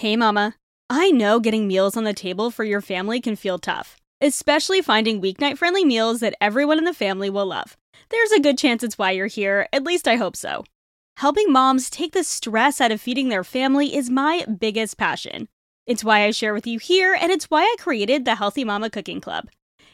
Hey, Mama. I know getting meals on the table for your family can feel tough, especially finding weeknight friendly meals that everyone in the family will love. There's a good chance it's why you're here, at least I hope so. Helping moms take the stress out of feeding their family is my biggest passion. It's why I share with you here, and it's why I created the Healthy Mama Cooking Club.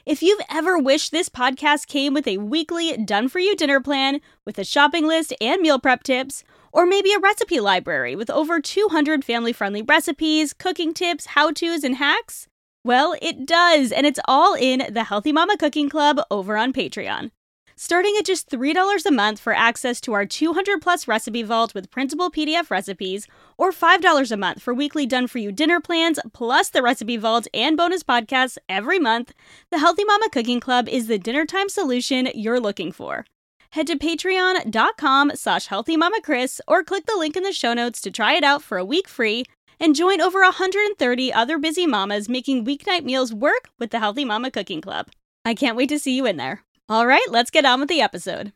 If you've ever wished this podcast came with a weekly done for you dinner plan with a shopping list and meal prep tips, or maybe a recipe library with over 200 family friendly recipes, cooking tips, how to's, and hacks? Well, it does, and it's all in the Healthy Mama Cooking Club over on Patreon. Starting at just $3 a month for access to our 200 plus recipe vault with printable PDF recipes, or $5 a month for weekly done for you dinner plans, plus the recipe vault and bonus podcasts every month, the Healthy Mama Cooking Club is the dinner time solution you're looking for head to patreon.com slash healthymamakris or click the link in the show notes to try it out for a week free and join over 130 other busy mamas making weeknight meals work with the Healthy Mama Cooking Club. I can't wait to see you in there. All right, let's get on with the episode.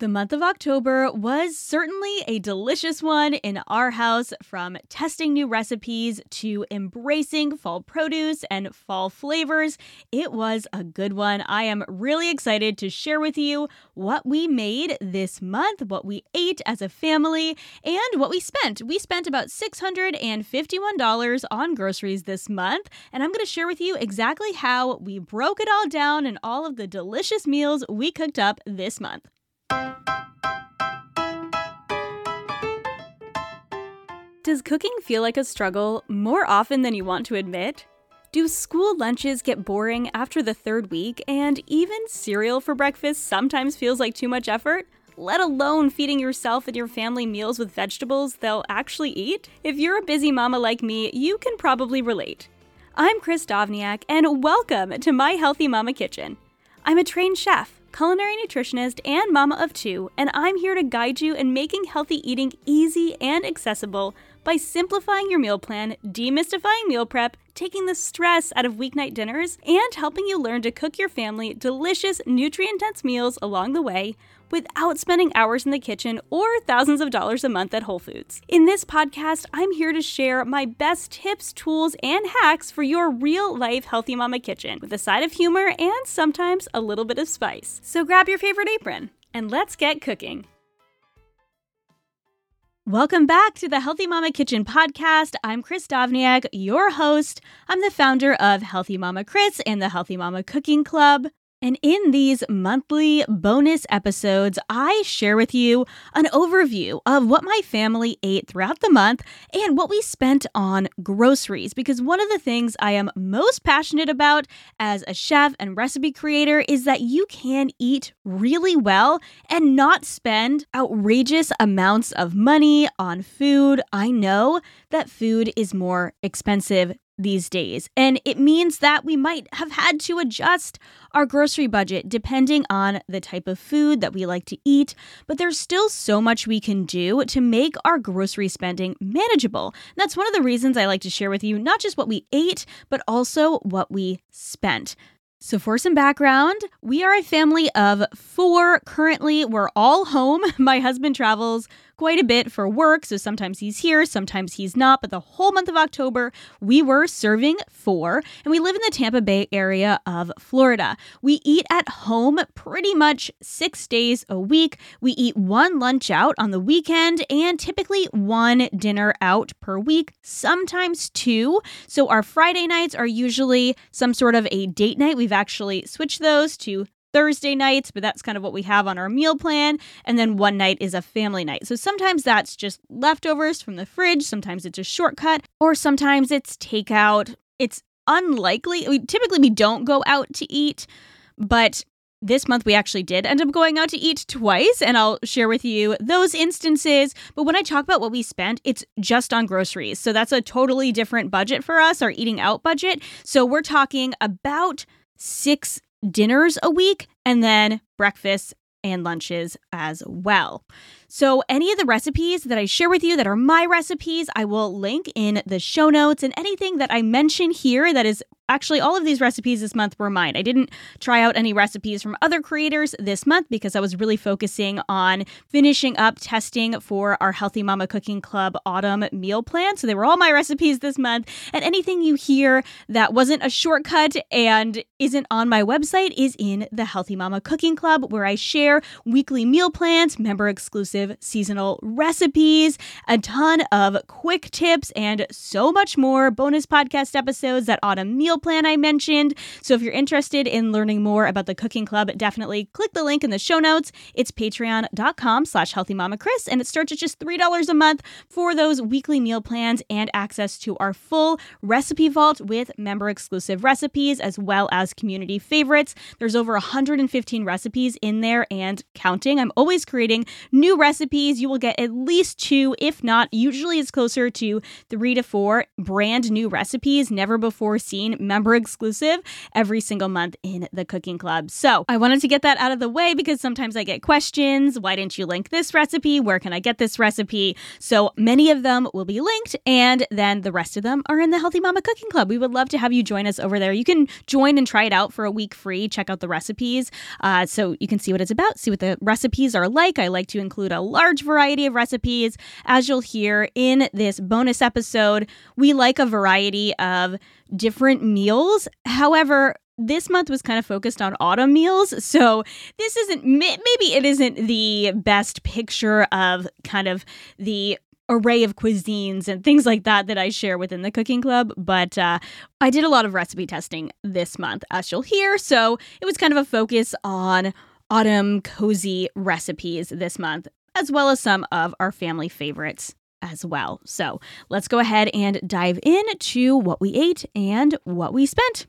The month of October was certainly a delicious one in our house, from testing new recipes to embracing fall produce and fall flavors. It was a good one. I am really excited to share with you what we made this month, what we ate as a family, and what we spent. We spent about $651 on groceries this month, and I'm going to share with you exactly how we broke it all down and all of the delicious meals we cooked up this month. Does cooking feel like a struggle more often than you want to admit? Do school lunches get boring after the third week, and even cereal for breakfast sometimes feels like too much effort? Let alone feeding yourself and your family meals with vegetables they'll actually eat? If you're a busy mama like me, you can probably relate. I'm Kris Dovniak, and welcome to my Healthy Mama Kitchen. I'm a trained chef culinary nutritionist, and mama of two, and I'm here to guide you in making healthy eating easy and accessible by simplifying your meal plan, demystifying meal prep, taking the stress out of weeknight dinners, and helping you learn to cook your family delicious, nutrient dense meals along the way without spending hours in the kitchen or thousands of dollars a month at Whole Foods. In this podcast, I'm here to share my best tips, tools, and hacks for your real life healthy mama kitchen with a side of humor and sometimes a little bit of spice. So grab your favorite apron and let's get cooking. Welcome back to the Healthy Mama Kitchen podcast. I'm Kris Dovniak, your host. I'm the founder of Healthy Mama Kris and the Healthy Mama Cooking Club. And in these monthly bonus episodes, I share with you an overview of what my family ate throughout the month and what we spent on groceries. Because one of the things I am most passionate about as a chef and recipe creator is that you can eat really well and not spend outrageous amounts of money on food. I know that food is more expensive these days. And it means that we might have had to adjust our grocery budget depending on the type of food that we like to eat. But there's still so much we can do to make our grocery spending manageable. And that's one of the reasons I like to share with you not just what we ate, but also what we spent. So, for some background, we are a family of four. Currently, we're all home. My husband travels quite a bit for work, so sometimes he's here, sometimes he's not. But the whole month of October, we were serving four, and we live in the Tampa Bay area of Florida. We eat at home pretty much six days a week. We eat one lunch out on the weekend and typically one dinner out per week, sometimes two. So our Friday nights are usually some sort of a date night. We've actually switched those to Thursday nights, but that's kind of what we have on our meal plan. And then one night is a family night. So sometimes that's just leftovers from the fridge, sometimes it's a shortcut, or sometimes it's takeout. It's unlikely. We typically we don't go out to eat, but this month we actually did end up going out to eat twice and I'll share with you those instances. But when I talk about what we spent, it's just on groceries. So that's a totally different budget for us, our eating out budget. So we're talking about 6 dinners a week and then breakfasts and lunches as well. So, any of the recipes that I share with you that are my recipes, I will link in the show notes. And anything that I mention here that is actually, all of these recipes this month were mine. I didn't try out any recipes from other creators this month because I was really focusing on finishing up testing for our Healthy Mama Cooking Club autumn meal plan. So they were all my recipes this month. And anything you hear that wasn't a shortcut and isn't on my website is in the Healthy Mama Cooking Club, where I share weekly meal plans, member exclusive seasonal recipes, a ton of quick tips, and so much more. Bonus podcast episodes, that autumn meal plan I mentioned. So if you're interested in learning more about the cooking club, definitely click the link in the show notes. It's patreon.com slash healthymamakris, and it starts at just $3 a month for those weekly meal plans and access to our full recipe vault with member exclusive recipes as well as community favorites. There's over 115 recipes in there and counting. I'm always creating new recipes. You will get at least two, if not, usually it's closer to three to four brand new recipes, never before seen, member exclusive every single month in the cooking club. So I wanted to get that out of the way because sometimes I get questions. Why didn't you link this recipe? Where can I get this recipe? So many of them will be linked, and then the rest of them are in the Healthy Mama Cooking Club. We would love to have you join us over there. You can join and try it out for a week free. Check out the recipes uh, so you can see what it's about, see what the recipes are like. I like to include a large variety of recipes. As you'll hear in this bonus episode, we like a variety of different meals. However, this month was kind of focused on autumn meals. So this isn't, maybe it isn't the best picture of kind of the array of cuisines and things like that that I share within the cooking club. But uh, I did a lot of recipe testing this month, as you'll hear. So it was kind of a focus on autumn cozy recipes this month, as well as some of our family favorites as well. So let's go ahead and dive into what we ate and what we spent.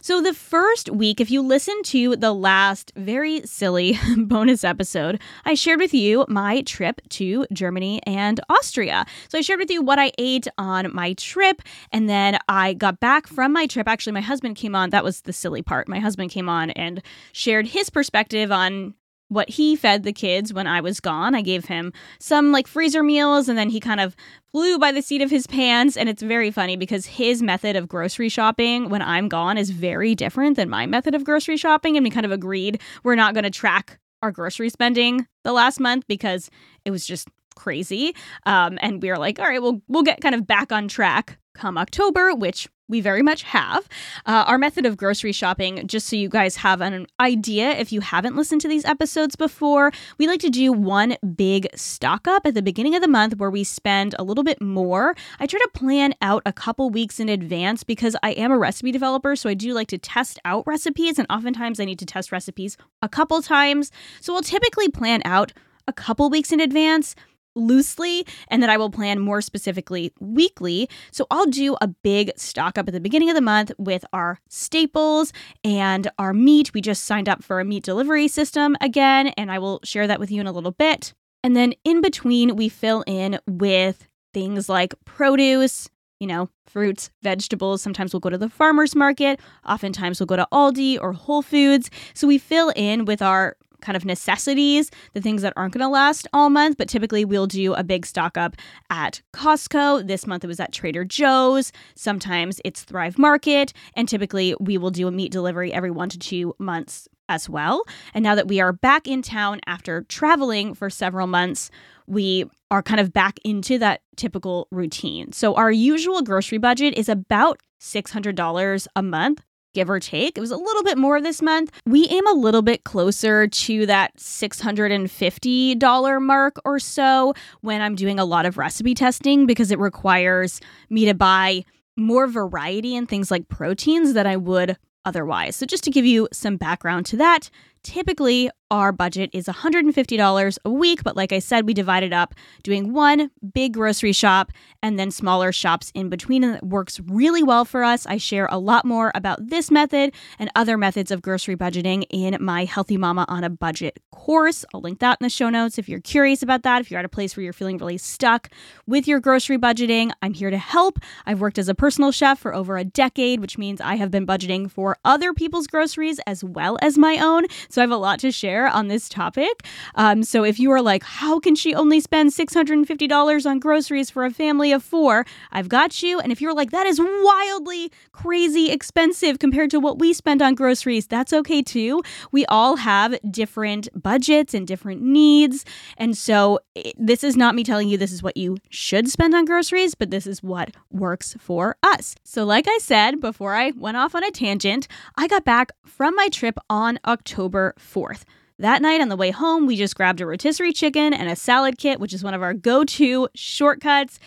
So, the first week, if you listen to the last very silly bonus episode, I shared with you my trip to Germany and Austria. So, I shared with you what I ate on my trip, and then I got back from my trip. Actually, my husband came on. That was the silly part. My husband came on and shared his perspective on what he fed the kids when I was gone. I gave him some like freezer meals and then he kind of flew by the seat of his pants. And it's very funny because his method of grocery shopping when I'm gone is very different than my method of grocery shopping. And we kind of agreed we're not going to track our grocery spending the last month because it was just crazy. Um, and we were like, all right, we'll we'll get kind of back on track come October, which we very much have. Uh, our method of grocery shopping, just so you guys have an idea, if you haven't listened to these episodes before, we like to do one big stock up at the beginning of the month where we spend a little bit more. I try to plan out a couple weeks in advance because I am a recipe developer, so I do like to test out recipes, and oftentimes I need to test recipes a couple times. So I'll typically plan out a couple weeks in advance loosely and then I will plan more specifically weekly. So I'll do a big stock up at the beginning of the month with our staples and our meat. We just signed up for a meat delivery system again, and I will share that with you in a little bit. And then in between, we fill in with things like produce, you know, fruits, vegetables. Sometimes we'll go to the farmer's market. Oftentimes we'll go to Aldi or Whole Foods. So we fill in with our kind of necessities, the things that aren't going to last all month, but typically we'll do a big stock up at Costco. This month it was at Trader Joe's. Sometimes it's Thrive Market, and typically we will do a meat delivery every one to two months as well. And now that we are back in town after traveling for several months, we are kind of back into that typical routine. So our usual grocery budget is about $600 a month give or take. It was a little bit more this month. We aim a little bit closer to that $650 mark or so when I'm doing a lot of recipe testing because it requires me to buy more variety in things like proteins that I would otherwise. So, just to give you some background to that, typically our budget is $150 a week, but like I said, we divide it up doing one big grocery shop and then smaller shops in between, and it works really well for us. I share a lot more about this method and other methods of grocery budgeting in my Healthy Mama on a Budget course. I'll link that in the show notes if you're curious about that. If you're at a place where you're feeling really stuck with your grocery budgeting, I'm here to help. I've worked as a personal chef for over a decade, which means I have been budgeting for other people's groceries as well as my own. So I have a lot to share on this topic. Um, so if you are like, how can she only spend $650 on groceries for a family of four? I've got you. And if you're like, that is wildly crazy expensive compared to what we spend on groceries, that's okay too. We all have different budgets and different needs. And so this is not me telling you this is what you should spend on groceries, but this is what works for us. So, like I said before I went off on a tangent, I got back from my trip on October 4th. That night on the way home, we just grabbed a rotisserie chicken and a salad kit, which is one of our go to shortcuts.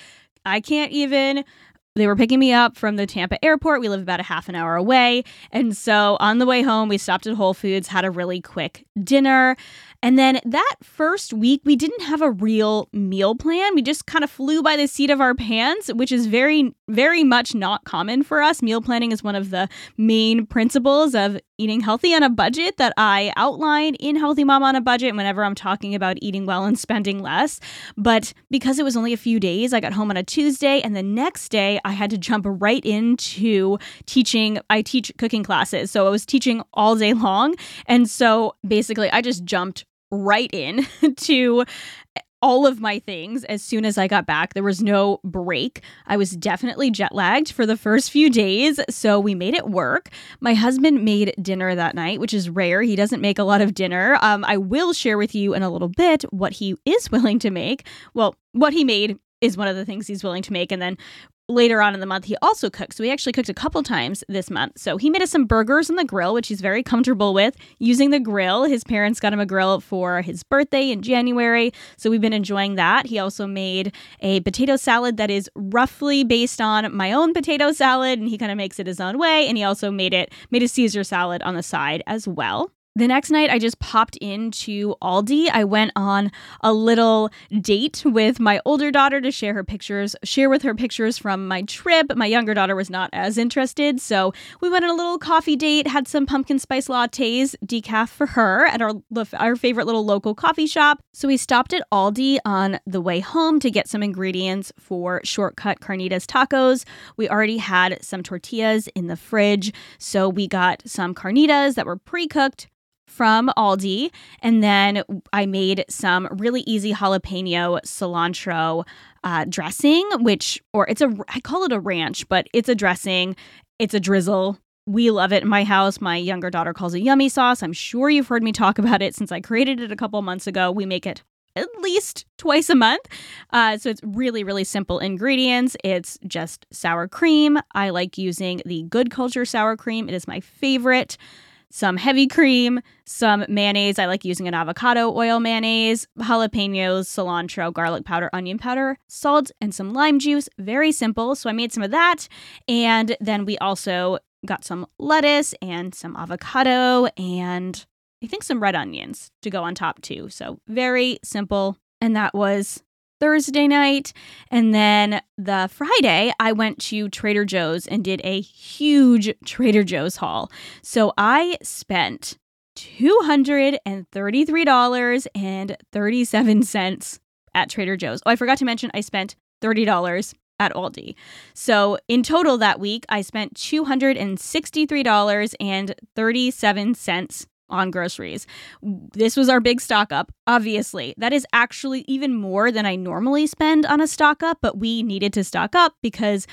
I can't even they were picking me up from the Tampa airport. We live about a half an hour away. And so on the way home, we stopped at Whole Foods, had a really quick dinner. And then that first week, we didn't have a real meal plan. We just kind of flew by the seat of our pants, which is very, very much not common for us. Meal planning is one of the main principles of eating healthy on a budget that I outline in Healthy Mom on a Budget whenever I'm talking about eating well and spending less. But because it was only a few days, I got home on a Tuesday, and the next day I had to jump right into teaching. I teach cooking classes, so I was teaching all day long. And so basically, I just jumped right in to all of my things as soon as I got back. There was no break. I was definitely jet lagged for the first few days, so we made it work. My husband made dinner that night, which is rare. He doesn't make a lot of dinner. Um, I will share with you in a little bit what he is willing to make. Well, what he made is one of the things he's willing to make. And then later on in the month, he also cooked. So he actually cooked a couple times this month. So he made us some burgers on the grill, which he's very comfortable with using the grill. His parents got him a grill for his birthday in January. So we've been enjoying that. He also made a potato salad that is roughly based on my own potato salad, and he kind of makes it his own way. And he also made it, made a Caesar salad on the side as well. The next night, I just popped into Aldi. I went on a little date with my older daughter to share her pictures, share with her pictures from my trip. My younger daughter was not as interested, so we went on a little coffee date, had some pumpkin spice lattes, decaf for her at our our favorite little local coffee shop. So we stopped at Aldi on the way home to get some ingredients for shortcut carnitas tacos. We already had some tortillas in the fridge, so we got some carnitas that were pre-cooked from Aldi. And then I made some really easy jalapeno cilantro uh, dressing, which, or it's a, I call it a ranch, but it's a dressing. It's a drizzle. We love it in my house. My younger daughter calls it yummy sauce. I'm sure you've heard me talk about it since I created it a couple months ago. We make it at least twice a month. Uh, so it's really, really simple ingredients. It's just sour cream. I like using the Good Culture sour cream, it is my favorite some heavy cream, some mayonnaise. I like using an avocado oil mayonnaise, jalapenos, cilantro, garlic powder, onion powder, salt, and some lime juice. Very simple. So I made some of that. And then we also got some lettuce and some avocado and I think some red onions to go on top too. So very simple. And that was Thursday night. And then the Friday, I went to Trader Joe's and did a huge Trader Joe's haul. So I spent $233.37 at Trader Joe's. Oh, I forgot to mention I spent $30 at Aldi. So in total that week, I spent $263.37 on groceries. This was our big stock up, obviously. That is actually even more than I normally spend on a stock up, but we needed to stock up because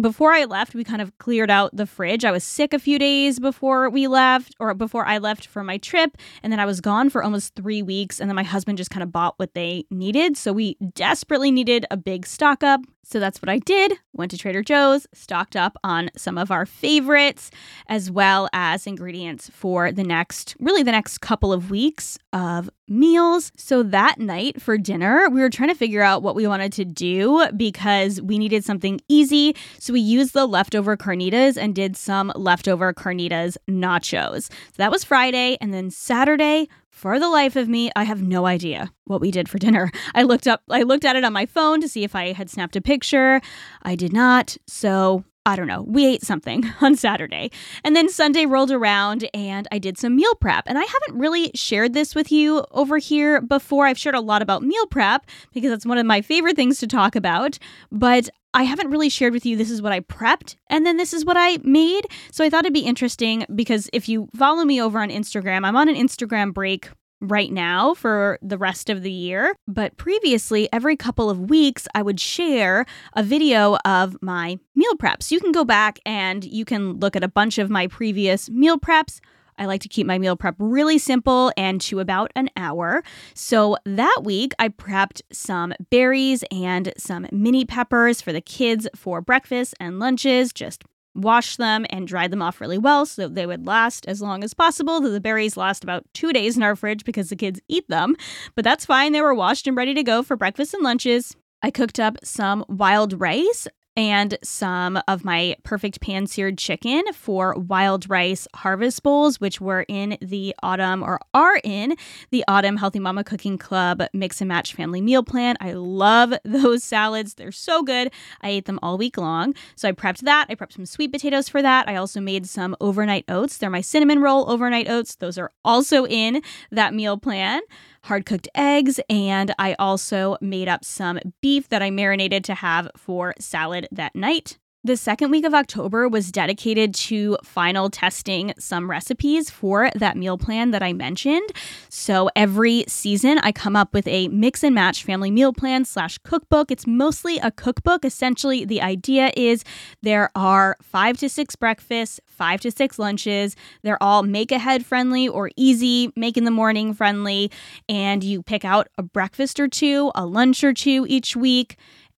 before I left, we kind of cleared out the fridge. I was sick a few days before we left, or before I left for my trip. And then I was gone for almost three weeks. And then my husband just kind of bought what they needed. So we desperately needed a big stock up. So that's what I did. Went to Trader Joe's, stocked up on some of our favorites, as well as ingredients for the next, really the next couple of weeks of meals. So that night for dinner, we were trying to figure out what we wanted to do because we needed something easy. So we used the leftover carnitas and did some leftover carnitas nachos. So that was Friday. And then Saturday, for the life of me, I have no idea what we did for dinner. I looked up I looked at it on my phone to see if I had snapped a picture. I did not. So, I don't know. We ate something on Saturday. And then Sunday rolled around and I did some meal prep. And I haven't really shared this with you over here before. I've shared a lot about meal prep because it's one of my favorite things to talk about. But I haven't really shared with you this is what I prepped and then this is what I made. So I thought it'd be interesting because if you follow me over on Instagram, I'm on an Instagram break right now for the rest of the year. But previously, every couple of weeks, I would share a video of my meal preps. You can go back and you can look at a bunch of my previous meal preps. I like to keep my meal prep really simple and to about an hour. So that week, I prepped some berries and some mini peppers for the kids for breakfast and lunches, just wash them and dry them off really well so they would last as long as possible. The berries last about two days in our fridge because the kids eat them, but that's fine. They were washed and ready to go for breakfast and lunches. I cooked up some wild rice and some of my perfect pan seared chicken for wild rice harvest bowls, which were in the autumn or are in the autumn Healthy Mama Cooking Club mix and match family meal plan. I love those salads, they're so good. I ate them all week long. So I prepped that. I prepped some sweet potatoes for that. I also made some overnight oats. They're my cinnamon roll overnight oats. Those are also in that meal plan hard cooked eggs, and I also made up some beef that I marinated to have for salad that night. The second week of October was dedicated to final testing some recipes for that meal plan that I mentioned. So every season, I come up with a mix and match family meal plan slash cookbook. It's mostly a cookbook. Essentially, the idea is there are five to six breakfasts, five to six lunches. They're all make ahead friendly or easy, make in the morning friendly. And you pick out a breakfast or two, a lunch or two each week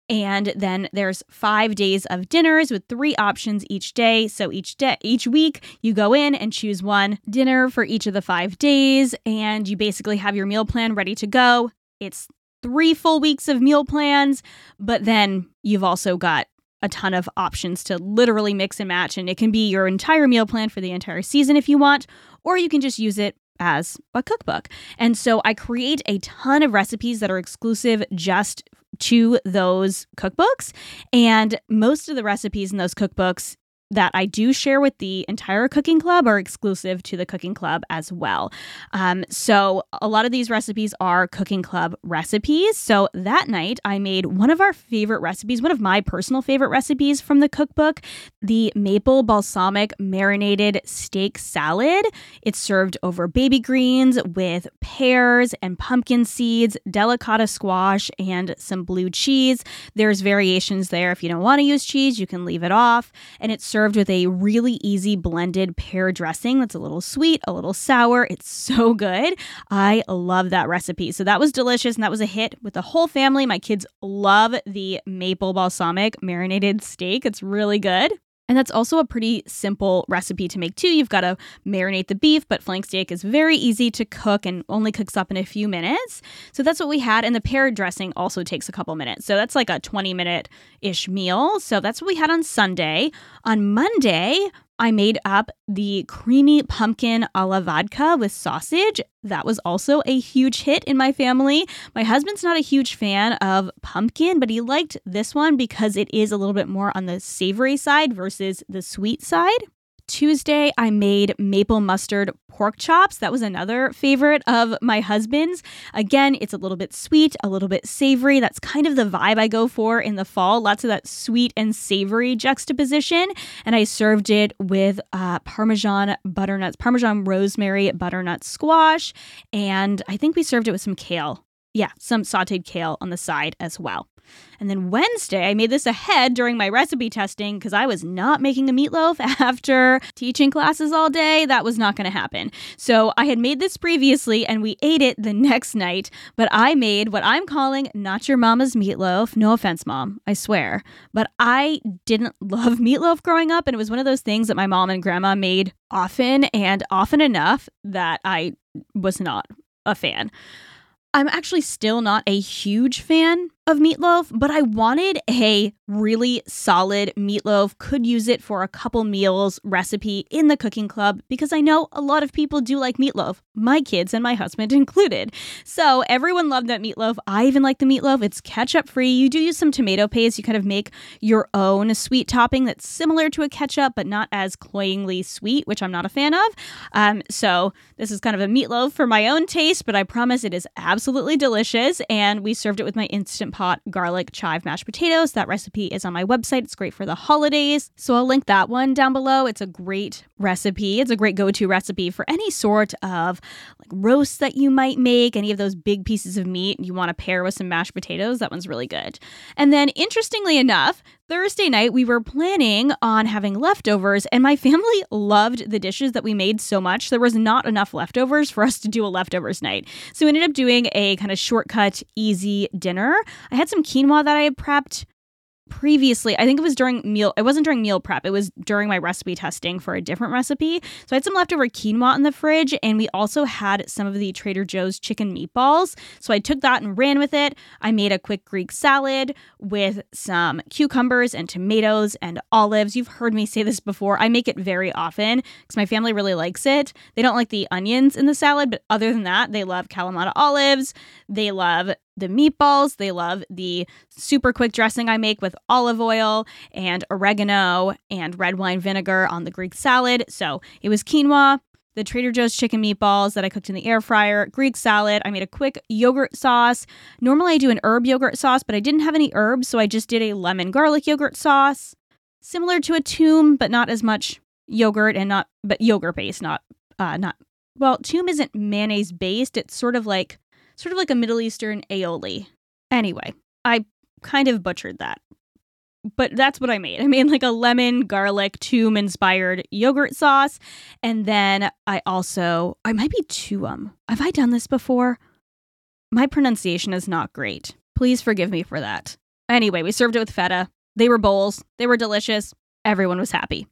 and then there's 5 days of dinners with 3 options each day. So each day each week you go in and choose one dinner for each of the 5 days and you basically have your meal plan ready to go. It's 3 full weeks of meal plans, but then you've also got a ton of options to literally mix and match and it can be your entire meal plan for the entire season if you want or you can just use it as a cookbook. And so I create a ton of recipes that are exclusive just to those cookbooks. And most of the recipes in those cookbooks that I do share with the entire cooking club are exclusive to the cooking club as well. Um, so a lot of these recipes are cooking club recipes. So that night I made one of our favorite recipes, one of my personal favorite recipes from the cookbook, the maple balsamic marinated steak salad. It's served over baby greens with pears and pumpkin seeds, delicata squash, and some blue cheese. There's variations there. If you don't want to use cheese, you can leave it off. And it's served served with a really easy blended pear dressing that's a little sweet, a little sour. It's so good. I love that recipe. So that was delicious and that was a hit with the whole family. My kids love the maple balsamic marinated steak. It's really good. And that's also a pretty simple recipe to make too. You've got to marinate the beef, but flank steak is very easy to cook and only cooks up in a few minutes. So that's what we had. And the pear dressing also takes a couple minutes. So that's like a 20 minute ish meal. So that's what we had on Sunday. On Monday, I made up the creamy pumpkin a la vodka with sausage. That was also a huge hit in my family. My husband's not a huge fan of pumpkin, but he liked this one because it is a little bit more on the savory side versus the sweet side. Tuesday, I made maple mustard pork chops. That was another favorite of my husband's. Again, it's a little bit sweet, a little bit savory. That's kind of the vibe I go for in the fall. Lots of that sweet and savory juxtaposition. And I served it with uh, Parmesan butternuts, Parmesan rosemary butternut squash. And I think we served it with some kale. Yeah, some sauteed kale on the side as well. And then Wednesday, I made this ahead during my recipe testing because I was not making a meatloaf after teaching classes all day. That was not going to happen. So I had made this previously and we ate it the next night, but I made what I'm calling not your mama's meatloaf. No offense, mom, I swear. But I didn't love meatloaf growing up, and it was one of those things that my mom and grandma made often and often enough that I was not a fan. I'm actually still not a huge fan of meatloaf, but I wanted a really solid meatloaf, could use it for a couple meals recipe in the cooking club because I know a lot of people do like meatloaf, my kids and my husband included. So everyone loved that meatloaf. I even like the meatloaf. It's ketchup free. You do use some tomato paste. You kind of make your own sweet topping that's similar to a ketchup, but not as cloyingly sweet, which I'm not a fan of. Um, so this is kind of a meatloaf for my own taste, but I promise it is absolutely delicious. And we served it with my instant pot garlic chive mashed potatoes. That recipe is on my website. It's great for the holidays. So I'll link that one down below. It's a great recipe. It's a great go-to recipe for any sort of like roast that you might make, any of those big pieces of meat you want to pair with some mashed potatoes. That one's really good. And then interestingly enough, Thursday night, we were planning on having leftovers, and my family loved the dishes that we made so much. There was not enough leftovers for us to do a leftovers night. So we ended up doing a kind of shortcut, easy dinner. I had some quinoa that I had prepped previously i think it was during meal it wasn't during meal prep it was during my recipe testing for a different recipe. So i had some leftover quinoa in the fridge and we also had some of the trader joe's chicken meatballs. So i took that and ran with it. I made a quick greek salad with some cucumbers and tomatoes and olives. You've heard me say this before. I make it very often because my family really likes it. They don't like the onions in the salad but other than that they love kalamata olives. They love the meatballs. They love the super quick dressing I make with olive oil and oregano and red wine vinegar on the Greek salad. So it was quinoa, the Trader Joe's chicken meatballs that I cooked in the air fryer, Greek salad. I made a quick yogurt sauce. Normally I do an herb yogurt sauce, but I didn't have any herbs, so I just did a lemon garlic yogurt sauce. Similar to a Toum, but not as much yogurt and not but yogurt based, not uh not well, Toum isn't mayonnaise based. It's sort of like sort of like a Middle Eastern aioli. Anyway, I kind of butchered that. But that's what I made. I made like a lemon, garlic, Toum inspired yogurt sauce. And then I also, I might be Tuum. Have I done this before? My pronunciation is not great. Please forgive me for that. Anyway, we served it with feta. They were bowls, they were delicious. Everyone was happy.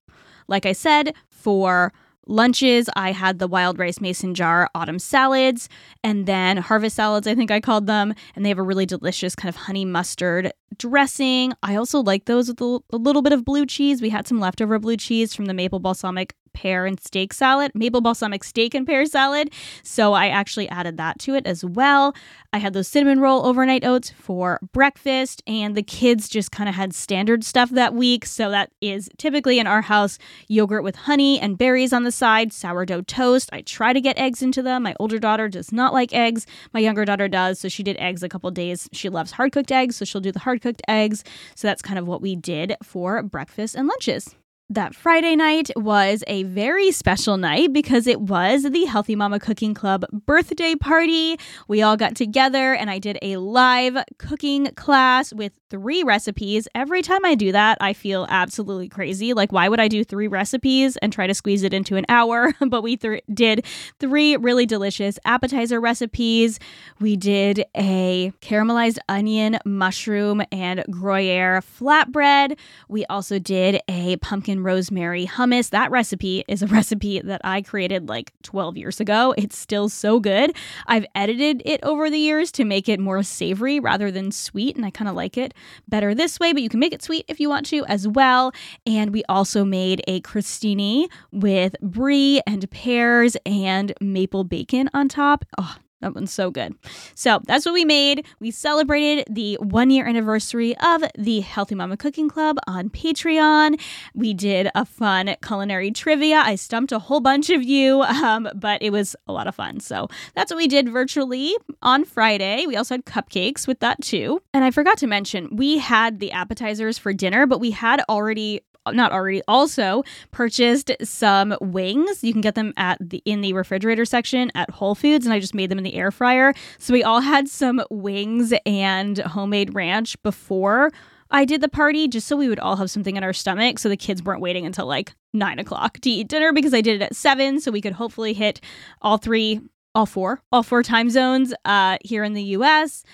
Like I said, for lunches, I had the wild rice mason jar autumn salads and then harvest salads, I think I called them. And they have a really delicious kind of honey mustard dressing. I also like those with a, little bit of blue cheese. We had some leftover blue cheese from the maple balsamic pear and steak salad, maple balsamic steak and pear salad. So I actually added that to it as well. I had those cinnamon roll overnight oats for breakfast, and the kids just kind of had standard stuff that week. So that is typically in our house yogurt with honey and berries on the side, sourdough toast. I try to get eggs into them. My older daughter does not like eggs. My younger daughter does. So she did eggs a couple days. She loves hard cooked eggs. So she'll do the hard cooked eggs. So that's kind of what we did for breakfast and lunches that Friday night was a very special night because it was the Healthy Mama Cooking Club birthday party. We all got together and I did a live cooking class with three recipes. Every time I do that, I feel absolutely crazy. Like, why would I do three recipes and try to squeeze it into an hour? but we th- did three really delicious appetizer recipes. We did a caramelized onion, mushroom, and Gruyere flatbread. We also did a pumpkin rosemary hummus. That recipe is a recipe that I created like 12 years ago. It's still so good. I've edited it over the years to make it more savory rather than sweet, and I kind of like it better this way, but you can make it sweet if you want to as well. And we also made a crostini with brie and pears and maple bacon on top. Oh, that one's so good. So that's what we made. We celebrated the one year anniversary of the Healthy Mama Cooking Club on Patreon. We did a fun culinary trivia. I stumped a whole bunch of you, um, but it was a lot of fun. So that's what we did virtually on Friday. We also had cupcakes with that too. And I forgot to mention, we had the appetizers for dinner, but we had already not already also purchased some wings. You can get them at the in the refrigerator section at Whole Foods and I just made them in the air fryer. So we all had some wings and homemade ranch before I did the party just so we would all have something in our stomach so the kids weren't waiting until like nine o'clock to eat dinner because I did it at seven so we could hopefully hit all three all four all four time zones uh here in the US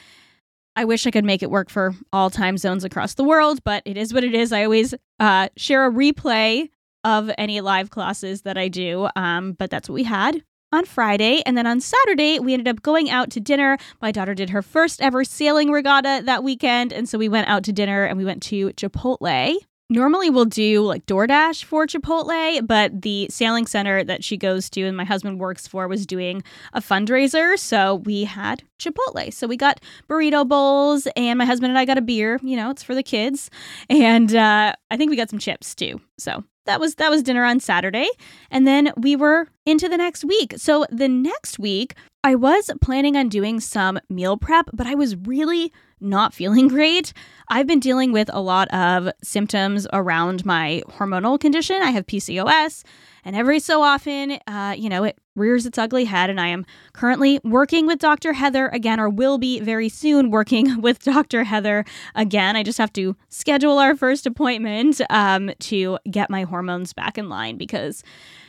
I wish I could make it work for all time zones across the world, but it is what it is. I always uh, share a replay of any live classes that I do, um, but that's what we had on Friday. And then on Saturday, we ended up going out to dinner. My daughter did her first ever sailing regatta that weekend. And so we went out to dinner and we went to Chipotle. Normally, we'll do like DoorDash for Chipotle, but the sailing center that she goes to and my husband works for was doing a fundraiser. So we had Chipotle. So we got burrito bowls, and my husband and I got a beer. You know, it's for the kids. And uh, I think we got some chips too. So that was that was dinner on Saturday and then we were into the next week. So the next week I was planning on doing some meal prep, but I was really not feeling great, I've been dealing with a lot of symptoms around my hormonal condition. I have PCOS, and every so often, uh, you know, it rears its ugly head. And I am currently working with Dr. Heather again, or will be very soon working with Dr. Heather again. I just have to schedule our first appointment um, to get my hormones back in line because,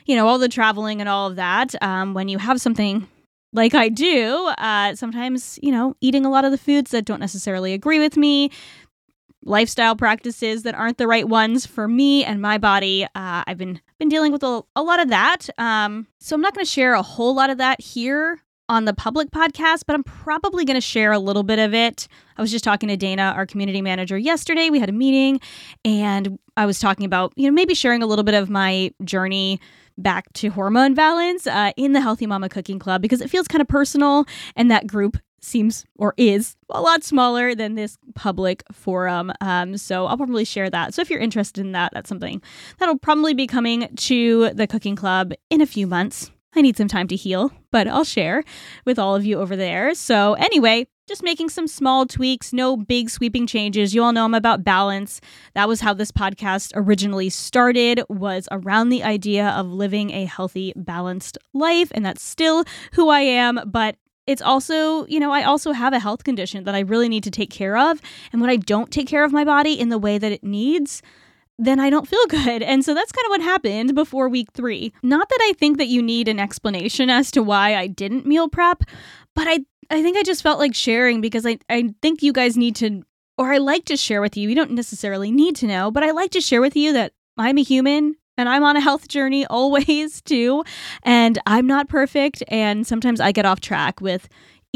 you know, all the traveling and all of that, um, when you have something like I do, uh, sometimes, you know, eating a lot of the foods that don't necessarily agree with me, lifestyle practices that aren't the right ones for me and my body. Uh, I've been been dealing with a, a lot of that. Um, so I'm not going to share a whole lot of that here on the public podcast, but I'm probably going to share a little bit of it. I was just talking to Dana, our community manager, yesterday. We had a meeting and I was talking about, you know, maybe sharing a little bit of my journey back to hormone balance uh, in the Healthy Mama Cooking Club because it feels kind of personal and that group seems or is a lot smaller than this public forum. Um, so I'll probably share that. So if you're interested in that, that's something that'll probably be coming to the cooking club in a few months. I need some time to heal, but I'll share with all of you over there. So, anyway, just making some small tweaks, no big sweeping changes. You all know I'm about balance. That was how this podcast originally started was around the idea of living a healthy, balanced life and that's still who I am, but it's also, you know, I also have a health condition that I really need to take care of, and when I don't take care of my body in the way that it needs, then I don't feel good. And so that's kind of what happened before week three. Not that I think that you need an explanation as to why I didn't meal prep, but I I think I just felt like sharing because I, I think you guys need to, or I like to share with you. You don't necessarily need to know, but I like to share with you that I'm a human and I'm on a health journey always too. And I'm not perfect. And sometimes I get off track with,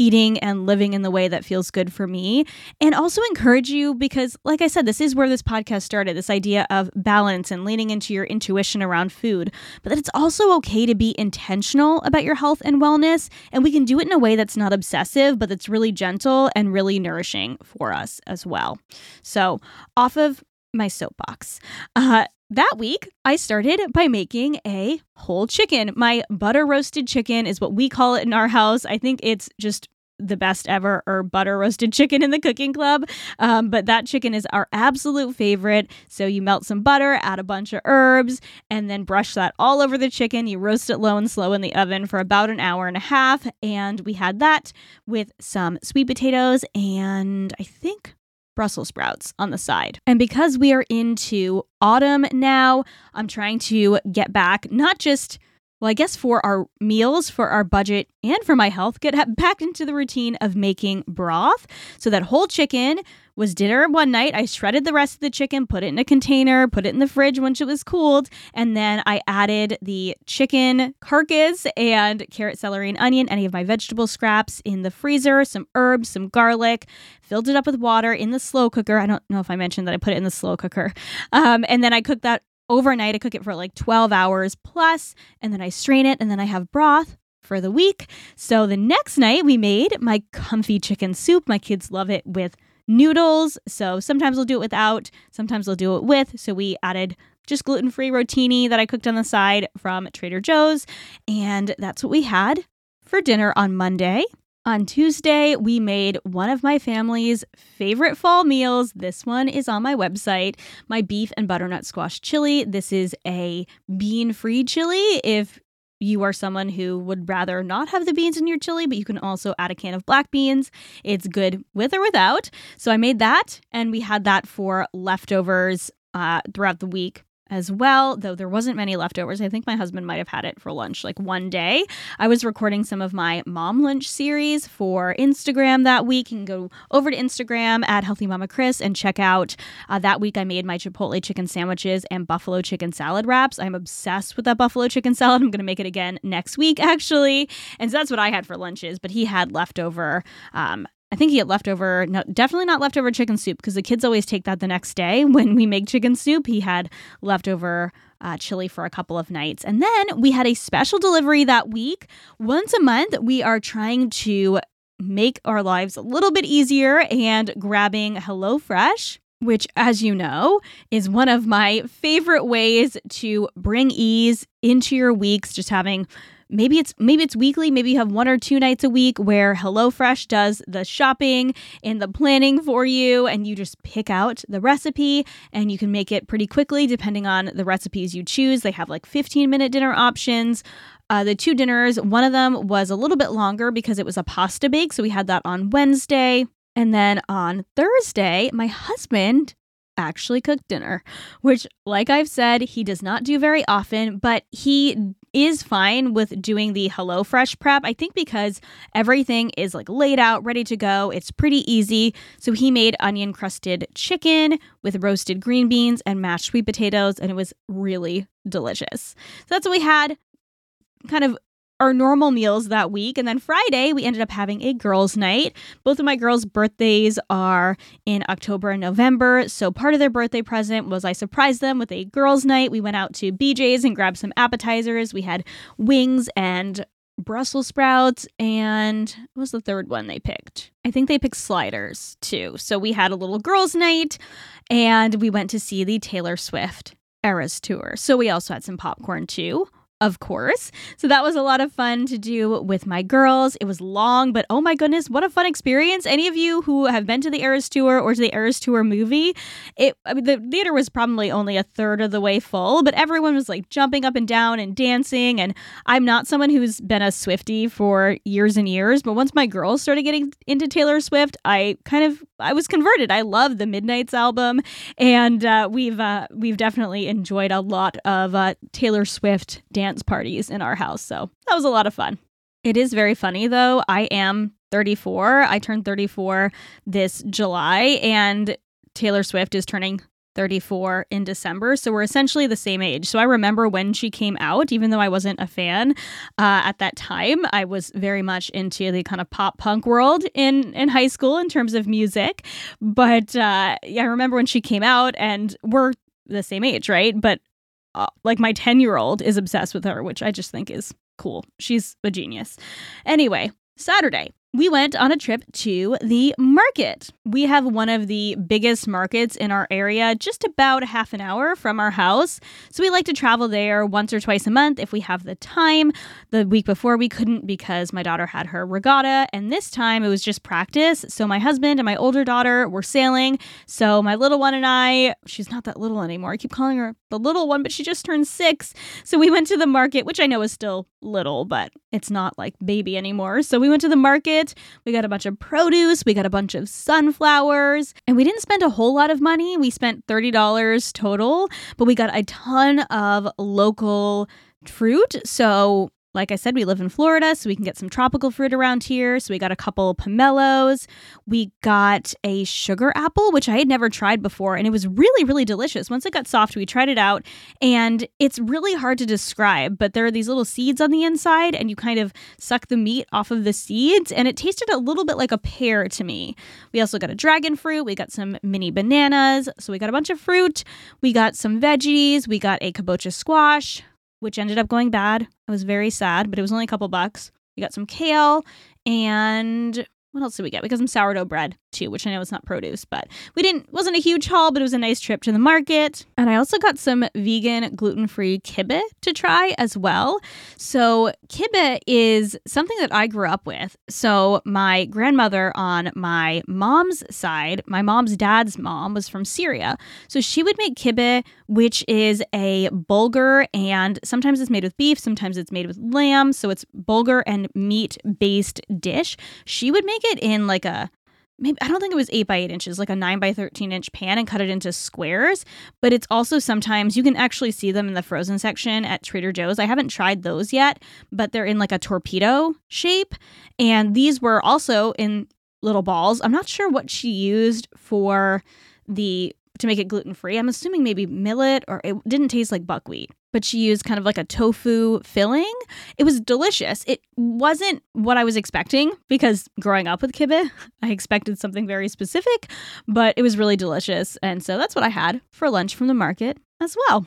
eating and living in the way that feels good for me. And also encourage you because, like I said, this is where this podcast started this idea of balance and leaning into your intuition around food, but that it's also okay to be intentional about your health and wellness. And we can do it in a way that's not obsessive, but that's really gentle and really nourishing for us as well. So, off of my soapbox. Uh, that week, I started by making a whole chicken. My butter roasted chicken is what we call it in our house. I think it's just the best ever or butter roasted chicken in the cooking club. Um, but that chicken is our absolute favorite. So you melt some butter, add a bunch of herbs, and then brush that all over the chicken. You roast it low and slow in the oven for about an hour and a half. And we had that with some sweet potatoes and I think Brussels sprouts on the side. And because we are into autumn now, I'm trying to get back not just well, I guess for our meals, for our budget, and for my health, get back into the routine of making broth. So that whole chicken was dinner one night. I shredded the rest of the chicken, put it in a container, put it in the fridge once it was cooled, and then I added the chicken carcass and carrot, celery, and onion, any of my vegetable scraps in the freezer, some herbs, some garlic, filled it up with water in the slow cooker. I don't know if I mentioned that I put it in the slow cooker. Um, and then I cooked that overnight. I cook it for like 12 hours plus, and then I strain it, and then I have broth for the week. So the next night, we made my comfy chicken soup. My kids love it with noodles. So sometimes we'll do it without, sometimes we'll do it with. So we added just gluten free rotini that I cooked on the side from Trader Joe's. And that's what we had for dinner on Monday. On Tuesday, we made one of my family's favorite fall meals. This one is on my website my beef and butternut squash chili. This is a bean free chili. If you are someone who would rather not have the beans in your chili, but you can also add a can of black beans. It's good with or without. So I made that, and we had that for leftovers uh, throughout the week as well, though there wasn't many leftovers. I think my husband might have had it for lunch like one day. I was recording some of my mom lunch series for Instagram that week. You can go over to Instagram at Healthy Mama Kris and check out uh, that week I made my Chipotle chicken sandwiches and buffalo chicken salad wraps. I'm obsessed with that buffalo chicken salad. I'm going to make it again next week, actually. And so that's what I had for lunches, but he had leftover um, I think he had leftover, no, definitely not leftover chicken soup because the kids always take that the next day when we make chicken soup. He had leftover uh, chili for a couple of nights. And then we had a special delivery that week. Once a month, we are trying to make our lives a little bit easier and grabbing HelloFresh. Which, as you know, is one of my favorite ways to bring ease into your weeks, just having maybe it's maybe it's weekly, maybe you have one or two nights a week where HelloFresh does the shopping and the planning for you and you just pick out the recipe and you can make it pretty quickly depending on the recipes you choose. They have like 15 minute dinner options. Uh, the two dinners, one of them was a little bit longer because it was a pasta bake. So we had that on Wednesday. And then on Thursday, my husband actually cooked dinner, which, like I've said, he does not do very often, but he is fine with doing the HelloFresh prep. I think because everything is like laid out, ready to go. It's pretty easy. So he made onion crusted chicken with roasted green beans and mashed sweet potatoes, and it was really delicious. So that's what we had kind of our normal meals that week. And then Friday, we ended up having a girls' night. Both of my girls' birthdays are in October and November. So part of their birthday present was I surprised them with a girls' night. We went out to BJ's and grabbed some appetizers. We had wings and Brussels sprouts and what was the third one they picked? I think they picked sliders too. So we had a little girls' night and we went to see the Taylor Swift Eras tour. So we also had some popcorn too of course. So that was a lot of fun to do with my girls. It was long, but oh my goodness, what a fun experience. Any of you who have been to the Eras Tour or to the Eras Tour movie, it I mean the theater was probably only a third of the way full, but everyone was like jumping up and down and dancing and I'm not someone who's been a Swiftie for years and years, but once my girls started getting into Taylor Swift, I kind of I was converted. I love the Midnights album and uh, we've uh, we've definitely enjoyed a lot of uh, Taylor Swift dance dance parties in our house. So that was a lot of fun. It is very funny though. I am 34. I turned 34 this July, and Taylor Swift is turning 34 in December. So we're essentially the same age. So I remember when she came out, even though I wasn't a fan uh, at that time, I was very much into the kind of pop punk world in, in high school in terms of music. But uh, yeah, I remember when she came out, and we're the same age, right? But uh, like my 10 year old is obsessed with her, which I just think is cool. She's a genius. Anyway, Saturday, we went on a trip to the market. We have one of the biggest markets in our area, just about half an hour from our house. So we like to travel there once or twice a month if we have the time. The week before we couldn't because my daughter had her regatta, and this time it was just practice. So my husband and my older daughter were sailing. So my little one and I, she's not that little anymore. I keep calling her the little one, but she just turned six. So we went to the market, which I know is still little, but it's not like baby anymore. So we went to the market we got a bunch of produce, we got a bunch of sunflowers, and we didn't spend a whole lot of money. We spent $30 total, but we got a ton of local fruit. So like I said, we live in Florida, so we can get some tropical fruit around here. So we got a couple pomelos. We got a sugar apple, which I had never tried before, and it was really, really delicious. Once it got soft, we tried it out, and it's really hard to describe, but there are these little seeds on the inside, and you kind of suck the meat off of the seeds, and it tasted a little bit like a pear to me. We also got a dragon fruit. We got some mini bananas. So we got a bunch of fruit. We got some veggies. We got a kabocha squash which ended up going bad. I was very sad, but it was only a couple bucks. We got some kale and what else did we get? We got some sourdough bread too, which I know is not produce, but we didn't wasn't a huge haul, but it was a nice trip to the market. And I also got some vegan gluten-free kibbeh to try as well. So kibbeh is something that I grew up with. So my grandmother on my mom's side, my mom's dad's mom was from Syria. So she would make kibbeh, which is a bulgur and sometimes it's made with beef, sometimes it's made with lamb. So it's bulgur and meat based dish. She would make it in like a maybe I don't think it was eight by eight inches, like a nine by 13 inch pan and cut it into squares. But it's also sometimes you can actually see them in the frozen section at Trader Joe's. I haven't tried those yet, but they're in like a torpedo shape. And these were also in little balls. I'm not sure what she used for the to make it gluten free. I'm assuming maybe millet or it didn't taste like buckwheat but she used kind of like a tofu filling. It was delicious. It wasn't what I was expecting because growing up with kibbeh, I expected something very specific, but it was really delicious. And so that's what I had for lunch from the market as well.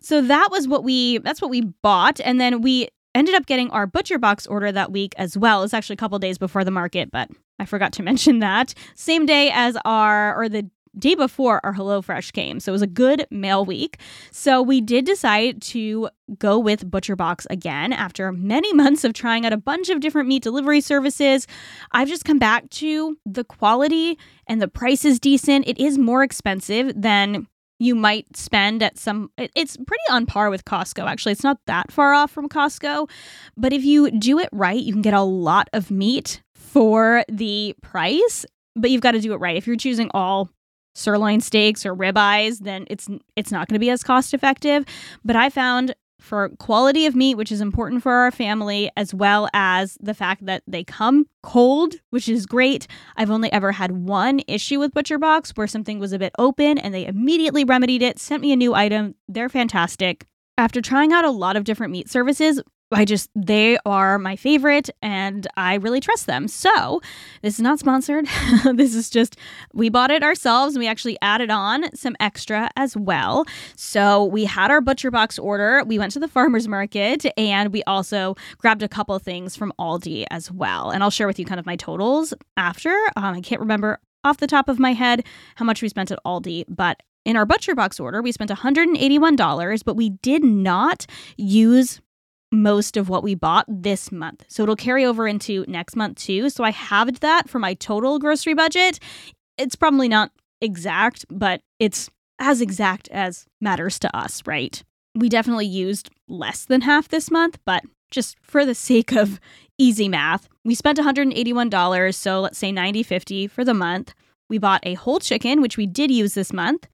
So that was what we that's what we bought and then we ended up getting our butcher box order that week as well. It's actually a couple days before the market, but I forgot to mention that. Same day as our or the day before our HelloFresh came. So it was a good mail week. So we did decide to go with ButcherBox again after many months of trying out a bunch of different meat delivery services. I've just come back to the quality and the price is decent. It is more expensive than you might spend at some it's pretty on par with Costco actually it's not that far off from Costco but if you do it right you can get a lot of meat for the price but you've got to do it right if you're choosing all sirloin steaks or ribeyes then it's it's not going to be as cost effective but I found for quality of meat, which is important for our family, as well as the fact that they come cold, which is great. I've only ever had one issue with ButcherBox where something was a bit open and they immediately remedied it, sent me a new item. They're fantastic. After trying out a lot of different meat services, I just, they are my favorite and I really trust them. So, this is not sponsored. this is just, we bought it ourselves and we actually added on some extra as well. So, we had our butcher box order. We went to the farmer's market and we also grabbed a couple things from Aldi as well. And I'll share with you kind of my totals after. Um, I can't remember off the top of my head how much we spent at Aldi, but in our butcher box order, we spent $181, but we did not use most of what we bought this month. So it'll carry over into next month too. So I halved that for my total grocery budget. It's probably not exact, but it's as exact as matters to us, right? We definitely used less than half this month, but just for the sake of easy math, we spent $181, so let's say 90.50 for the month. We bought a whole chicken, which we did use this month.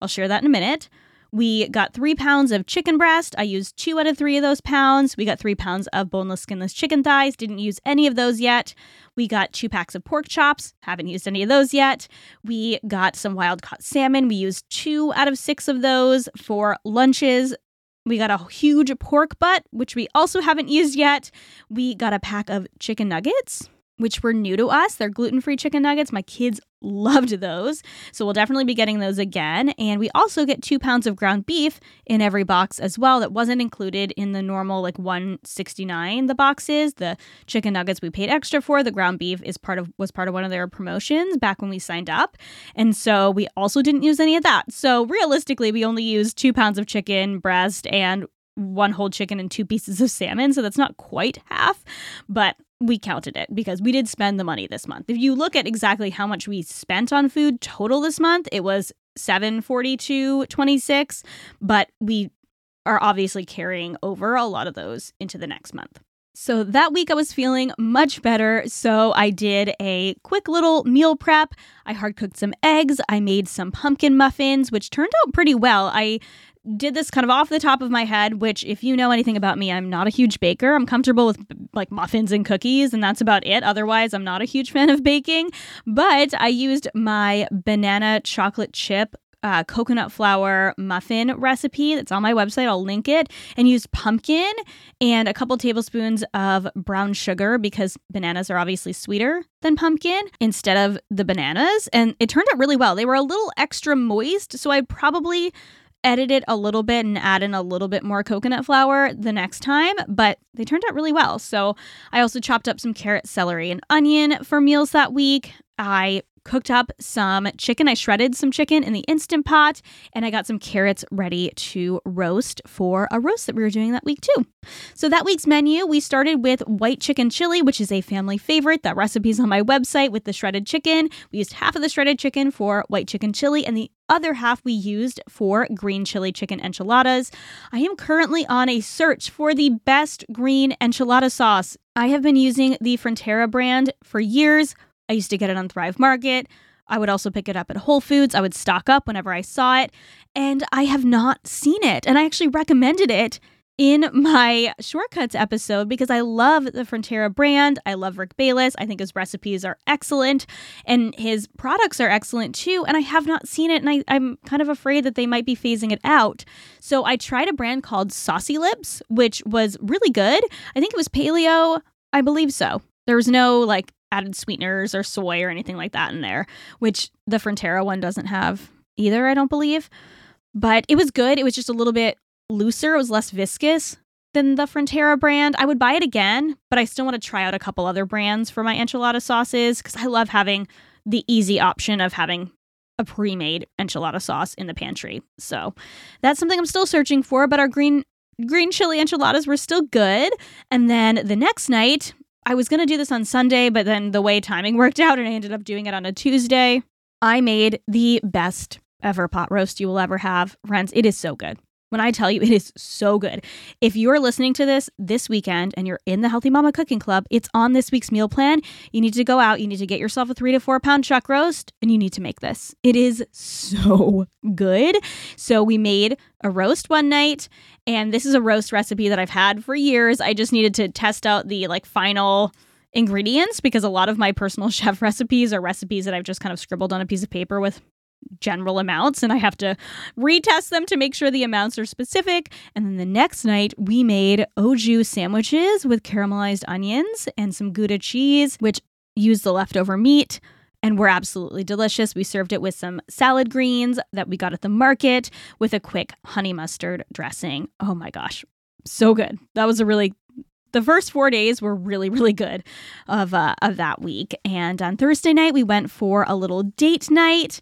I'll share that in a minute. We got three pounds of chicken breast. I used two out of three of those pounds. We got three pounds of boneless, skinless chicken thighs. Didn't use any of those yet. We got two packs of pork chops. Haven't used any of those yet. We got some wild caught salmon. We used two out of six of those for lunches. We got a huge pork butt, which we also haven't used yet. We got a pack of chicken nuggets which were new to us. They're gluten free chicken nuggets. My kids loved those. So we'll definitely be getting those again. And we also get two pounds of ground beef in every box as well. That wasn't included in the normal like 169 the boxes. The chicken nuggets we paid extra for. The ground beef is part of was part of one of their promotions back when we signed up. And so we also didn't use any of that. So realistically, we only used two pounds of chicken breast and one whole chicken and two pieces of salmon. So that's not quite half, but we counted it because we did spend the money this month. If you look at exactly how much we spent on food total this month, it was 742.26, but we are obviously carrying over a lot of those into the next month. So that week I was feeling much better, so I did a quick little meal prep. I hard cooked some eggs, I made some pumpkin muffins, which turned out pretty well. I did this kind of off the top of my head, which, if you know anything about me, I'm not a huge baker. I'm comfortable with like muffins and cookies, and that's about it. Otherwise, I'm not a huge fan of baking. But I used my banana chocolate chip uh, coconut flour muffin recipe that's on my website. I'll link it and use pumpkin and a couple tablespoons of brown sugar because bananas are obviously sweeter than pumpkin instead of the bananas. And it turned out really well. They were a little extra moist, so I probably edit it a little bit and add in a little bit more coconut flour the next time, but they turned out really well. So I also chopped up some carrot, celery, and onion for meals that week. I cooked up some chicken. I shredded some chicken in the Instant Pot, and I got some carrots ready to roast for a roast that we were doing that week too. So, that week's menu, we started with white chicken chili, which is a family favorite. That recipe's on my website with the shredded chicken. We used half of the shredded chicken for white chicken chili, and the other half we used for green chili chicken enchiladas. I am currently on a search for the best green enchilada sauce. I have been using the Frontera brand for years. I used to get it on Thrive Market. I would also pick it up at Whole Foods. I would stock up whenever I saw it. And I have not seen it. And I actually recommended it in my shortcuts episode because I love the Frontera brand. I love Rick Bayless. I think his recipes are excellent and his products are excellent too. And I have not seen it and I, I'm kind of afraid that they might be phasing it out. So I tried a brand called Saucy Lips, which was really good. I think it was paleo. I believe so. There was no like added sweeteners or soy or anything like that in there, which the Frontera one doesn't have either, I don't believe. But it was good. It was just a little bit looser, it was less viscous than the Frontera brand. I would buy it again, but I still want to try out a couple other brands for my enchilada sauces because I love having the easy option of having a pre-made enchilada sauce in the pantry. So that's something I'm still searching for, but our green green chili enchiladas were still good. And then the next night, I was going to do this on Sunday, but then the way timing worked out and I ended up doing it on a Tuesday. I made the best ever pot roast you will ever have. Friends, it is so good. When I tell you it is so good. If you're listening to this this weekend and you're in the Healthy Mama Cooking Club, it's on this week's meal plan. You need to go out, you need to get yourself a three to four pound chuck roast, and you need to make this. It is so good. So we made a roast one night, and this is a roast recipe that I've had for years. I just needed to test out the like final ingredients because a lot of my personal chef recipes are recipes that I've just kind of scribbled on a piece of paper with general amounts and I have to retest them to make sure the amounts are specific. And then the next night, we made jus sandwiches with caramelized onions and some Gouda cheese, which used the leftover meat and were absolutely delicious. We served it with some salad greens that we got at the market with a quick honey mustard dressing. Oh my gosh, so good. That was a really the first four days were really really good of uh, of that week and on thursday night we went for a little date night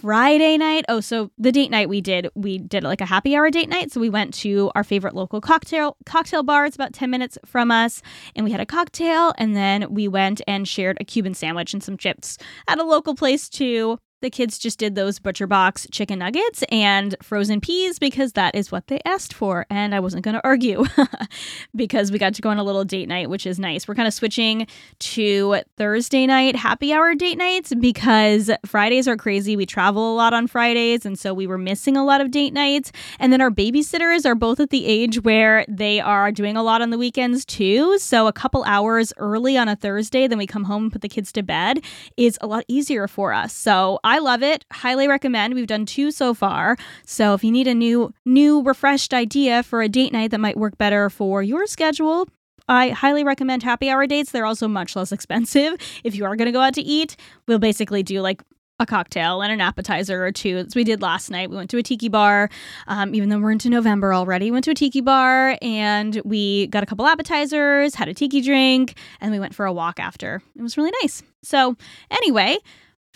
Friday night. Oh, so the date night we did, we did like a happy hour date night. So we went to our favorite local cocktail cocktail bar. It's about 10 minutes from us. And we had a cocktail and then we went and shared a Cuban sandwich and some chips at a local place too the kids just did those butcher box chicken nuggets and frozen peas because that is what they asked for. And I wasn't going to argue because we got to go on a little date night, which is nice. We're kind of switching to Thursday night happy hour date nights because Fridays are crazy. We travel a lot on Fridays. And so we were missing a lot of date nights. And then our babysitters are both at the age where they are doing a lot on the weekends too. So a couple hours early on a Thursday, then we come home and put the kids to bed is a lot easier for us. So I love it. Highly recommend. We've done two so far. So if you need a new, new, refreshed idea for a date night that might work better for your schedule, I highly recommend happy hour dates. They're also much less expensive. If you are going to go out to eat, we'll basically do like a cocktail and an appetizer or two. As we did last night. We went to a tiki bar, um, even though we're into November already. We went to a tiki bar and we got a couple appetizers, had a tiki drink, and we went for a walk after. It was really nice. So, anyway,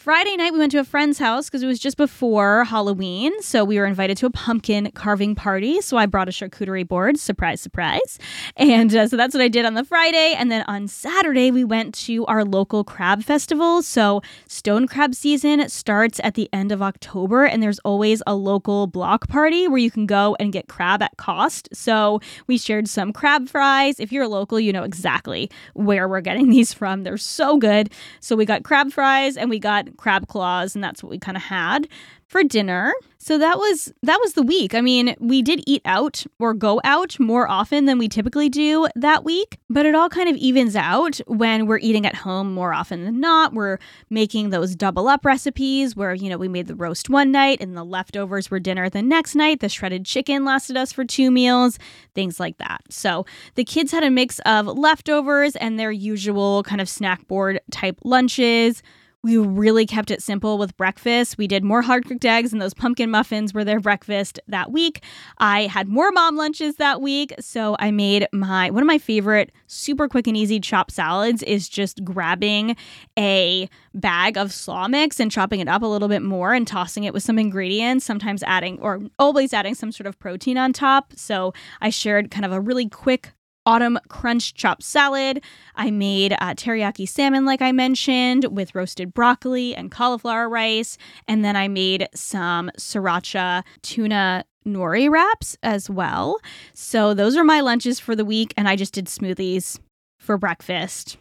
Friday night, we went to a friend's house because it was just before Halloween. So we were invited to a pumpkin carving party. So I brought a charcuterie board. Surprise, surprise. And uh, so that's what I did on the Friday. And then on Saturday, we went to our local crab festival. So stone crab season starts at the end of October. And there's always a local block party where you can go and get crab at cost. So we shared some crab fries. If you're local, you know exactly where we're getting these from. They're so good. So we got crab fries and we got crab claws, and that's what we kind of had for dinner. So that was that was the week. I mean, we did eat out or go out more often than we typically do that week, but it all kind of evens out when we're eating at home more often than not. We're making those double up recipes where, you know, we made the roast one night and the leftovers were dinner the next night. The shredded chicken lasted us for two meals, things like that. So, the kids had a mix of leftovers and their usual kind of snack board type lunches we really kept it simple with breakfast. We did more hard cooked eggs, and those pumpkin muffins were their breakfast that week. I had more mom lunches that week, so I made my one of my favorite super quick and easy chopped salads is just grabbing a bag of slaw mix and chopping it up a little bit more and tossing it with some ingredients, sometimes adding or always adding some sort of protein on top. So I shared kind of a really quick autumn crunch chopped salad. I made uh, teriyaki salmon, like I mentioned, with roasted broccoli and cauliflower rice. And then I made some sriracha tuna nori wraps as well. So those are my lunches for the week. And I just did smoothies for breakfast.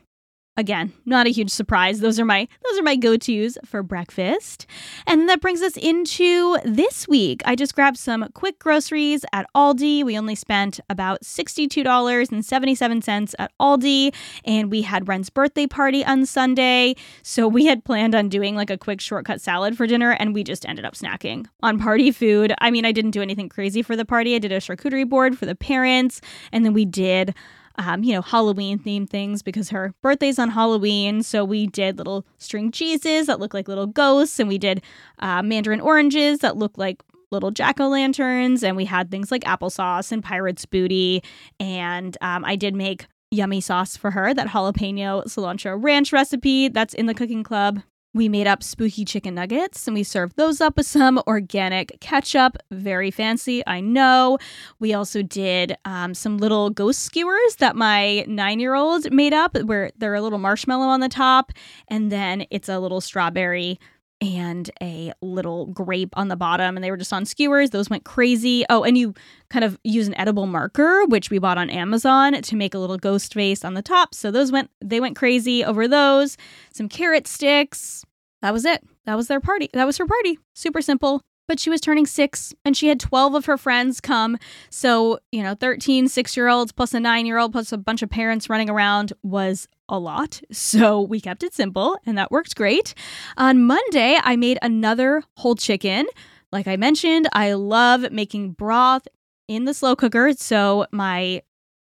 Again, not a huge surprise. Those are my those are my go-tos for breakfast. And that brings us into this week. I just grabbed some quick groceries at Aldi. We only spent about $62.77 at Aldi and we had Ren's birthday party on Sunday. So we had planned on doing like a quick shortcut salad for dinner and we just ended up snacking on party food. I mean, I didn't do anything crazy for the party. I did a charcuterie board for the parents and then we did um, you know, Halloween themed things because her birthday's on Halloween. So we did little string cheeses that look like little ghosts, and we did uh, mandarin oranges that look like little jack o' lanterns, and we had things like applesauce and pirate's booty. And um, I did make yummy sauce for her, that jalapeno cilantro ranch recipe that's in the cooking club We made up spooky chicken nuggets and we served those up with some organic ketchup. Very fancy, I know. We also did um, some little ghost skewers that my nine year old made up, where they're a little marshmallow on the top, and then it's a little strawberry and a little grape on the bottom and they were just on skewers. Those went crazy. Oh and you kind of use an edible marker which we bought on amazon to make a little ghost face on the top. So those went they went crazy over those. Some carrot sticks. That was it. That was their party. That was her party. Super simple. But she was turning six and she had 12 of her friends come. So, you know, 13 six year olds plus a nine year old plus a bunch of parents running around was a lot. So we kept it simple and that worked great. On Monday, I made another whole chicken. Like I mentioned, I love making broth in the slow cooker. So my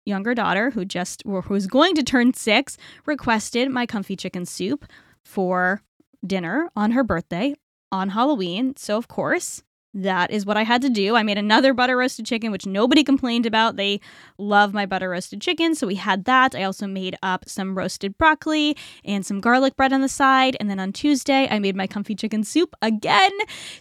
younger daughter, who just who was going to turn six, requested my comfy chicken soup for dinner on her birthday on Halloween. So, of course, that is what I had to do. I made another butter roasted chicken, which nobody complained about. They love my butter roasted chicken, so we had that. I also made up some roasted broccoli and some garlic bread on the side. And then on Tuesday, I made my comfy chicken soup again.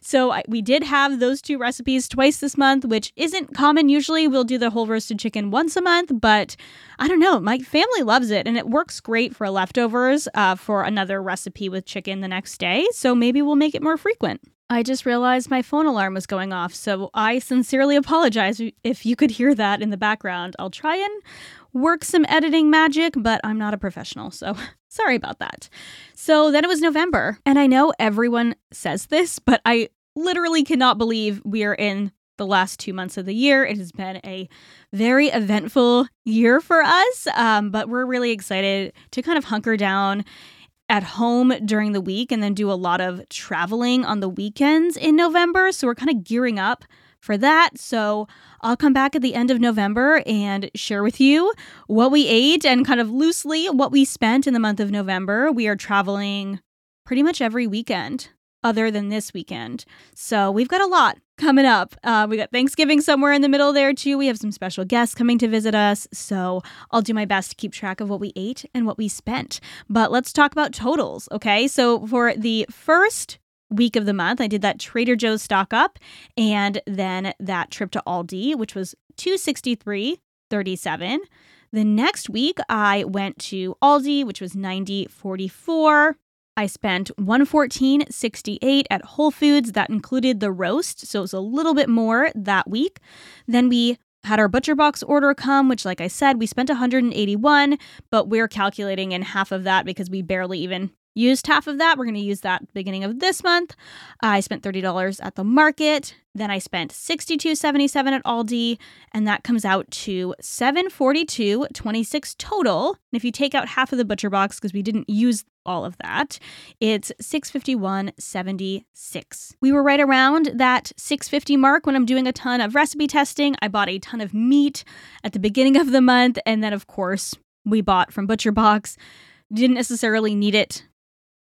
So I, we did have those two recipes twice this month, which isn't common. Usually we'll do the whole roasted chicken once a month, but I don't know. My family loves it, and it works great for leftovers uh, for another recipe with chicken the next day. So maybe we'll make it more frequent. I just realized my phone alarm was going off, so I sincerely apologize if you could hear that in the background. I'll try and work some editing magic, but I'm not a professional, so sorry about that. So then it was November, and I know everyone says this, but I literally cannot believe we are in the last two months of the year. It has been a very eventful year for us, um, but we're really excited to kind of hunker down at home during the week and then do a lot of traveling on the weekends in November. So we're kind of gearing up for that. So I'll come back at the end of November and share with you what we ate and kind of loosely what we spent in the month of November. We are traveling pretty much every weekend other than this weekend. So we've got a lot coming up. Uh, we got Thanksgiving somewhere in the middle there too. We have some special guests coming to visit us. So I'll do my best to keep track of what we ate and what we spent. But let's talk about totals. Okay. So for the first week of the month, I did that Trader Joe's stock up and then that trip to Aldi, which was 263.37. The next week, I went to Aldi, which was 90.44. I spent 114.68 at Whole Foods. That included the roast, so it was a little bit more that week. Then we had our butcher box order come, which like I said, we spent 181, but we're calculating in half of that because we barely even used half of that. We're going to use that beginning of this month. I spent $30 at the market. Then I spent $62.77 at Aldi, and that comes out to $742.26 total. And if you take out half of the butcher box because we didn't use all of that, it's $651.76. We were right around that 650 mark when I'm doing a ton of recipe testing. I bought a ton of meat at the beginning of the month, and then of course we bought from Butcher Box. Didn't necessarily need it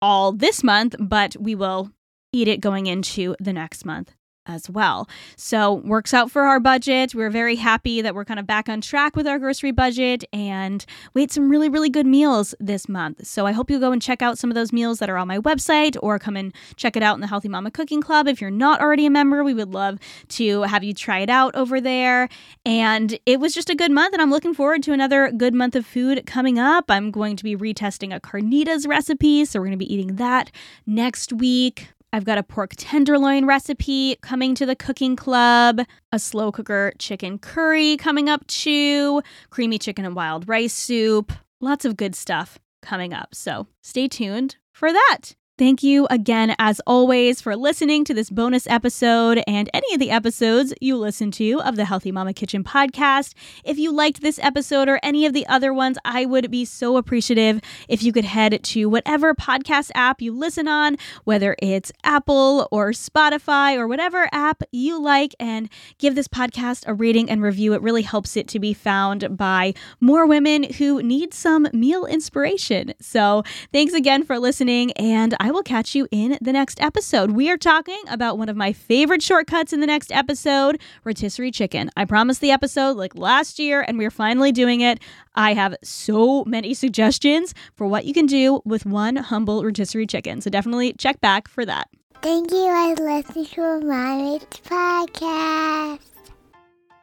all this month, but we will eat it going into the next month as well. So, works out for our budget. We're very happy that we're kind of back on track with our grocery budget and we ate some really, really good meals this month. So, I hope you'll go and check out some of those meals that are on my website or come and check it out in the Healthy Mama Cooking Club. If you're not already a member, we would love to have you try it out over there. And it was just a good month, and I'm looking forward to another good month of food coming up. I'm going to be retesting a carnitas recipe, so we're going to be eating that next week. I've got a pork tenderloin recipe coming to the cooking club, a slow cooker chicken curry coming up too, creamy chicken and wild rice soup. Lots of good stuff coming up. So stay tuned for that. Thank you again, as always, for listening to this bonus episode and any of the episodes you listen to of the Healthy Mama Kitchen podcast. If you liked this episode or any of the other ones, I would be so appreciative if you could head to whatever podcast app you listen on, whether it's Apple or Spotify or whatever app you like, and give this podcast a rating and review. It really helps it to be found by more women who need some meal inspiration. So, thanks again for listening, and I I will catch you in the next episode. We are talking about one of my favorite shortcuts in the next episode rotisserie chicken. I promised the episode like last year, and we're finally doing it. I have so many suggestions for what you can do with one humble rotisserie chicken. So definitely check back for that. Thank you for listening to my podcast.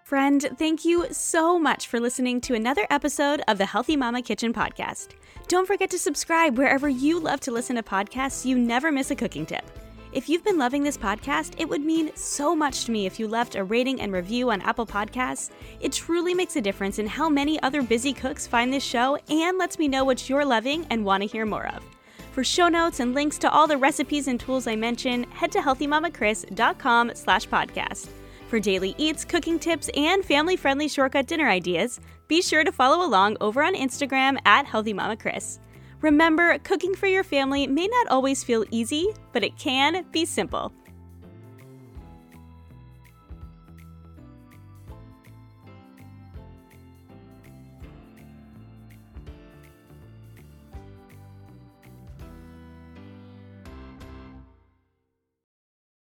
Friend, thank you so much for listening to another episode of the Healthy Mama Kitchen podcast. Don't forget to subscribe wherever you love to listen to podcasts so you never miss a cooking tip. If you've been loving this podcast, it would mean so much to me if you left a rating and review on Apple Podcasts. It truly makes a difference in how many other busy cooks find this show and lets me know what you're loving and want to hear more of. For show notes and links to all the recipes and tools I mention, head to healthymamakris.com slash podcast. For daily eats, cooking tips, and family-friendly shortcut dinner ideas, be sure to follow along over on Instagram at healthymamakris. Remember, cooking for your family may not always feel easy, but it can be simple.